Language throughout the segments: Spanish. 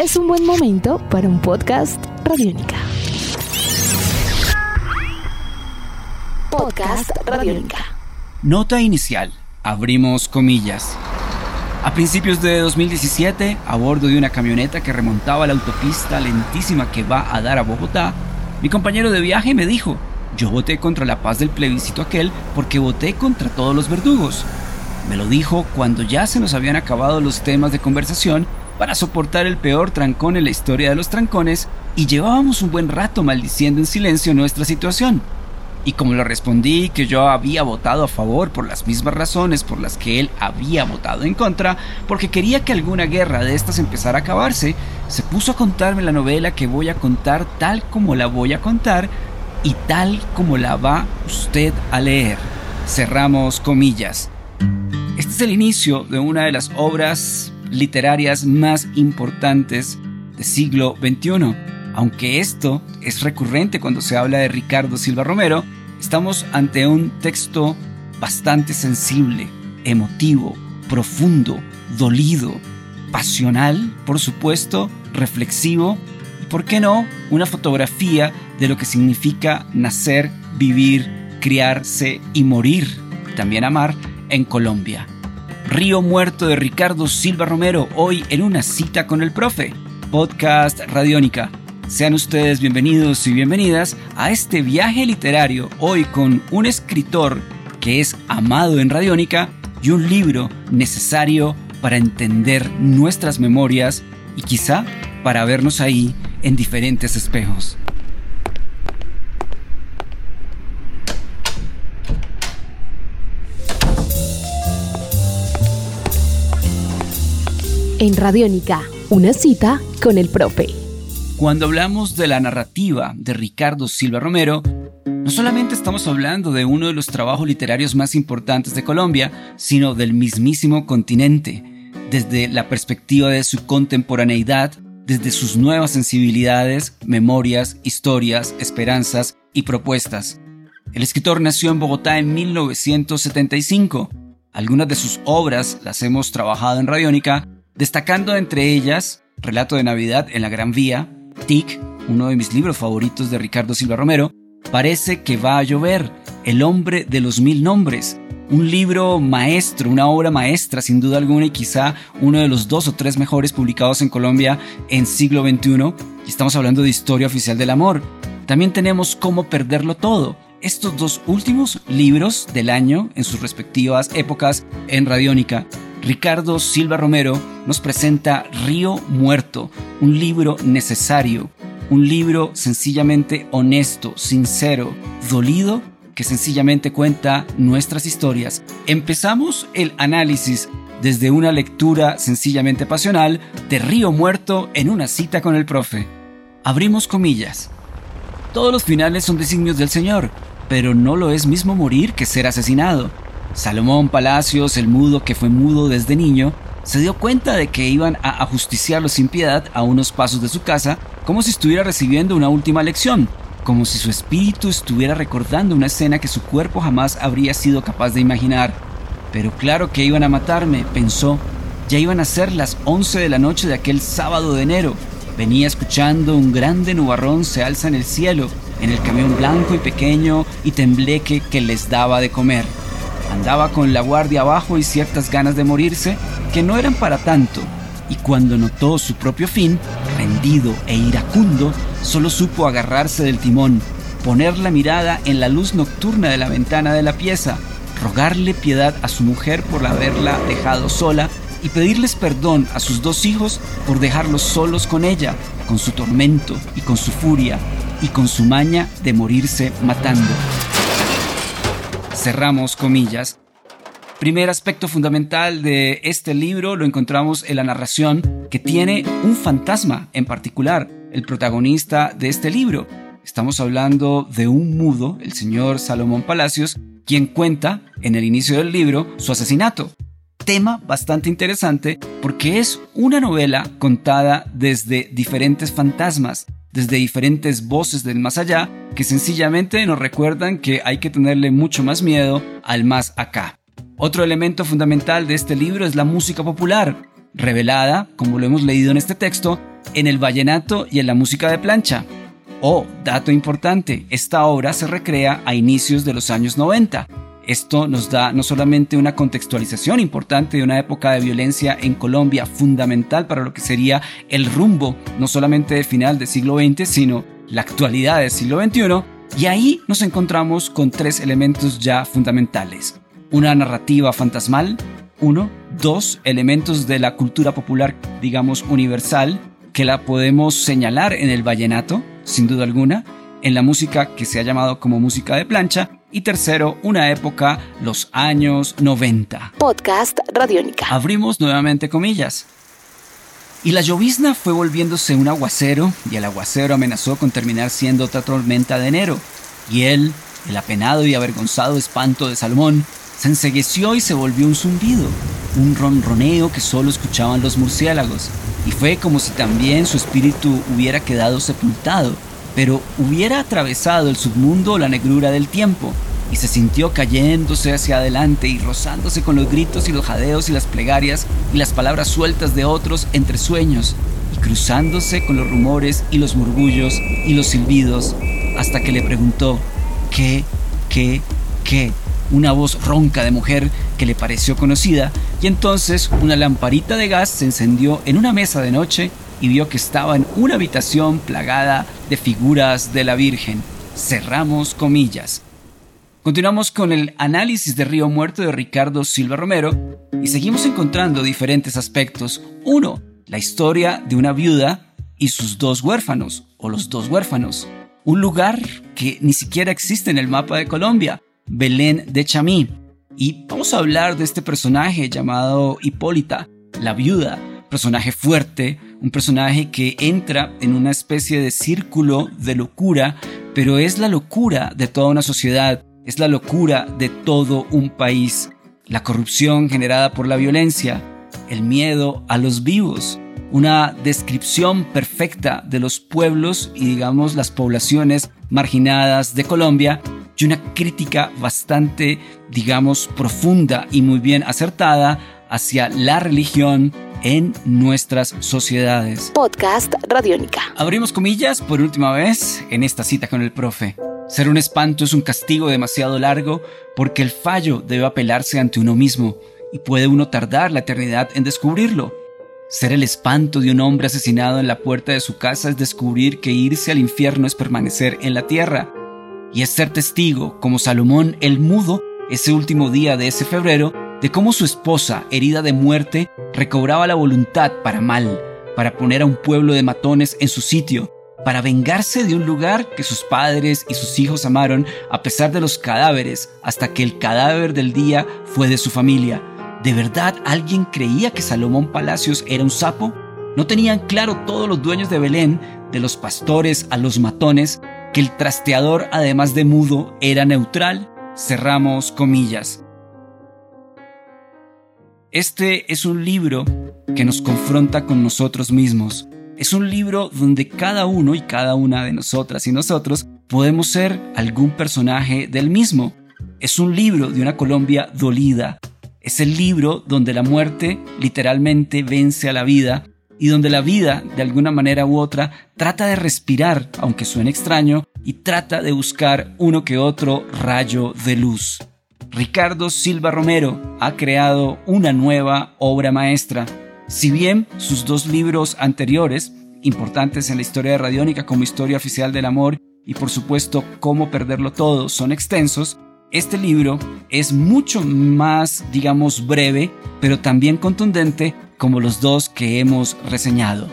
es un buen momento para un podcast Radiónica. Podcast Radiónica. Nota inicial. Abrimos comillas. A principios de 2017, a bordo de una camioneta que remontaba la autopista lentísima que va a dar a Bogotá, mi compañero de viaje me dijo, yo voté contra la paz del plebiscito aquel porque voté contra todos los verdugos. Me lo dijo cuando ya se nos habían acabado los temas de conversación para soportar el peor trancón en la historia de los trancones y llevábamos un buen rato maldiciendo en silencio nuestra situación. Y como le respondí que yo había votado a favor por las mismas razones por las que él había votado en contra, porque quería que alguna guerra de estas empezara a acabarse, se puso a contarme la novela que voy a contar tal como la voy a contar y tal como la va usted a leer. Cerramos comillas. Este es el inicio de una de las obras literarias más importantes del siglo XXI aunque esto es recurrente cuando se habla de Ricardo Silva Romero, estamos ante un texto bastante sensible, emotivo, profundo, dolido, pasional, por supuesto, reflexivo y, por qué no, una fotografía de lo que significa nacer, vivir, criarse y morir, también amar, en Colombia. Río Muerto de Ricardo Silva Romero, hoy en una cita con el profe, podcast Radiónica. Sean ustedes bienvenidos y bienvenidas a este viaje literario hoy con un escritor que es amado en Radiónica y un libro necesario para entender nuestras memorias y quizá para vernos ahí en diferentes espejos. En Radiónica, una cita con el profe. Cuando hablamos de la narrativa de Ricardo Silva Romero, no solamente estamos hablando de uno de los trabajos literarios más importantes de Colombia, sino del mismísimo continente, desde la perspectiva de su contemporaneidad, desde sus nuevas sensibilidades, memorias, historias, esperanzas y propuestas. El escritor nació en Bogotá en 1975. Algunas de sus obras las hemos trabajado en Radiónica, destacando entre ellas Relato de Navidad en la Gran Vía, Tic, uno de mis libros favoritos de Ricardo Silva Romero, Parece que va a llover, El hombre de los mil nombres, un libro maestro, una obra maestra sin duda alguna y quizá uno de los dos o tres mejores publicados en Colombia en siglo XXI. Y estamos hablando de Historia Oficial del Amor. También tenemos Cómo Perderlo Todo. Estos dos últimos libros del año en sus respectivas épocas en Radiónica Ricardo Silva Romero nos presenta Río Muerto, un libro necesario, un libro sencillamente honesto, sincero, dolido, que sencillamente cuenta nuestras historias. Empezamos el análisis desde una lectura sencillamente pasional de Río Muerto en una cita con el profe. Abrimos comillas. Todos los finales son designios del Señor, pero no lo es mismo morir que ser asesinado. Salomón Palacios, el mudo que fue mudo desde niño, se dio cuenta de que iban a ajusticiarlo sin piedad a unos pasos de su casa, como si estuviera recibiendo una última lección, como si su espíritu estuviera recordando una escena que su cuerpo jamás habría sido capaz de imaginar. Pero claro que iban a matarme, pensó. Ya iban a ser las 11 de la noche de aquel sábado de enero. Venía escuchando un grande nubarrón se alza en el cielo, en el camión blanco y pequeño y tembleque que les daba de comer. Andaba con la guardia abajo y ciertas ganas de morirse que no eran para tanto, y cuando notó su propio fin, rendido e iracundo, solo supo agarrarse del timón, poner la mirada en la luz nocturna de la ventana de la pieza, rogarle piedad a su mujer por haberla dejado sola y pedirles perdón a sus dos hijos por dejarlos solos con ella, con su tormento y con su furia y con su maña de morirse matando cerramos comillas. Primer aspecto fundamental de este libro lo encontramos en la narración que tiene un fantasma en particular, el protagonista de este libro. Estamos hablando de un mudo, el señor Salomón Palacios, quien cuenta en el inicio del libro su asesinato. Tema bastante interesante porque es una novela contada desde diferentes fantasmas, desde diferentes voces del más allá que sencillamente nos recuerdan que hay que tenerle mucho más miedo al más acá. Otro elemento fundamental de este libro es la música popular, revelada, como lo hemos leído en este texto, en el vallenato y en la música de plancha. Oh, dato importante, esta obra se recrea a inicios de los años 90. Esto nos da no solamente una contextualización importante de una época de violencia en Colombia fundamental para lo que sería el rumbo, no solamente del final del siglo XX, sino la actualidad del siglo XXI, y ahí nos encontramos con tres elementos ya fundamentales. Una narrativa fantasmal, uno, dos elementos de la cultura popular, digamos, universal, que la podemos señalar en el vallenato, sin duda alguna, en la música que se ha llamado como música de plancha, y tercero, una época, los años 90. Podcast Radiónica. Abrimos nuevamente comillas. Y la llovizna fue volviéndose un aguacero, y el aguacero amenazó con terminar siendo otra tormenta de enero. Y él, el apenado y avergonzado espanto de Salomón, se ensegueció y se volvió un zumbido, un ronroneo que solo escuchaban los murciélagos. Y fue como si también su espíritu hubiera quedado sepultado, pero hubiera atravesado el submundo la negrura del tiempo, y se sintió cayéndose hacia adelante y rozándose con los gritos y los jadeos y las plegarias y las palabras sueltas de otros entre sueños, y cruzándose con los rumores y los murmullos y los silbidos, hasta que le preguntó, ¿qué, qué, qué? Una voz ronca de mujer que le pareció conocida, y entonces una lamparita de gas se encendió en una mesa de noche y vio que estaba en una habitación plagada de figuras de la Virgen. Cerramos comillas. Continuamos con el análisis de Río Muerto de Ricardo Silva Romero y seguimos encontrando diferentes aspectos. Uno, la historia de una viuda y sus dos huérfanos, o los dos huérfanos. Un lugar que ni siquiera existe en el mapa de Colombia, Belén de Chamí. Y vamos a hablar de este personaje llamado Hipólita, la viuda, personaje fuerte, un personaje que entra en una especie de círculo de locura, pero es la locura de toda una sociedad es la locura de todo un país, la corrupción generada por la violencia, el miedo a los vivos, una descripción perfecta de los pueblos y digamos las poblaciones marginadas de Colombia y una crítica bastante digamos profunda y muy bien acertada hacia la religión en nuestras sociedades. Podcast Radiónica. Abrimos comillas por última vez en esta cita con el profe. Ser un espanto es un castigo demasiado largo porque el fallo debe apelarse ante uno mismo y puede uno tardar la eternidad en descubrirlo. Ser el espanto de un hombre asesinado en la puerta de su casa es descubrir que irse al infierno es permanecer en la tierra. Y es ser testigo, como Salomón el mudo, ese último día de ese febrero, de cómo su esposa, herida de muerte, recobraba la voluntad para mal, para poner a un pueblo de matones en su sitio, para vengarse de un lugar que sus padres y sus hijos amaron a pesar de los cadáveres, hasta que el cadáver del día fue de su familia. ¿De verdad alguien creía que Salomón Palacios era un sapo? ¿No tenían claro todos los dueños de Belén, de los pastores a los matones, que el trasteador, además de mudo, era neutral? Cerramos comillas. Este es un libro que nos confronta con nosotros mismos es un libro donde cada uno y cada una de nosotras y nosotros podemos ser algún personaje del mismo. Es un libro de una Colombia dolida. Es el libro donde la muerte literalmente vence a la vida y donde la vida, de alguna manera u otra, trata de respirar, aunque suene extraño, y trata de buscar uno que otro rayo de luz. Ricardo Silva Romero ha creado una nueva obra maestra si bien sus dos libros anteriores, importantes en la historia de Radiónica como Historia Oficial del Amor y por supuesto Cómo Perderlo Todo, son extensos, este libro es mucho más, digamos, breve, pero también contundente como los dos que hemos reseñado.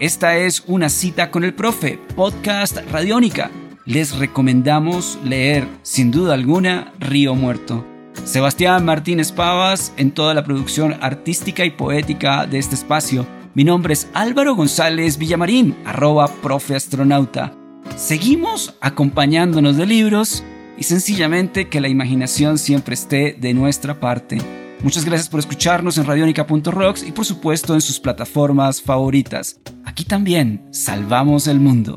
Esta es una cita con el profe, podcast Radiónica. Les recomendamos leer, sin duda alguna, Río Muerto. Sebastián Martínez Pavas en toda la producción artística y poética de este espacio. Mi nombre es Álvaro González Villamarín, arroba profe astronauta. Seguimos acompañándonos de libros y sencillamente que la imaginación siempre esté de nuestra parte. Muchas gracias por escucharnos en radionica.rocks y por supuesto en sus plataformas favoritas. Aquí también salvamos el mundo.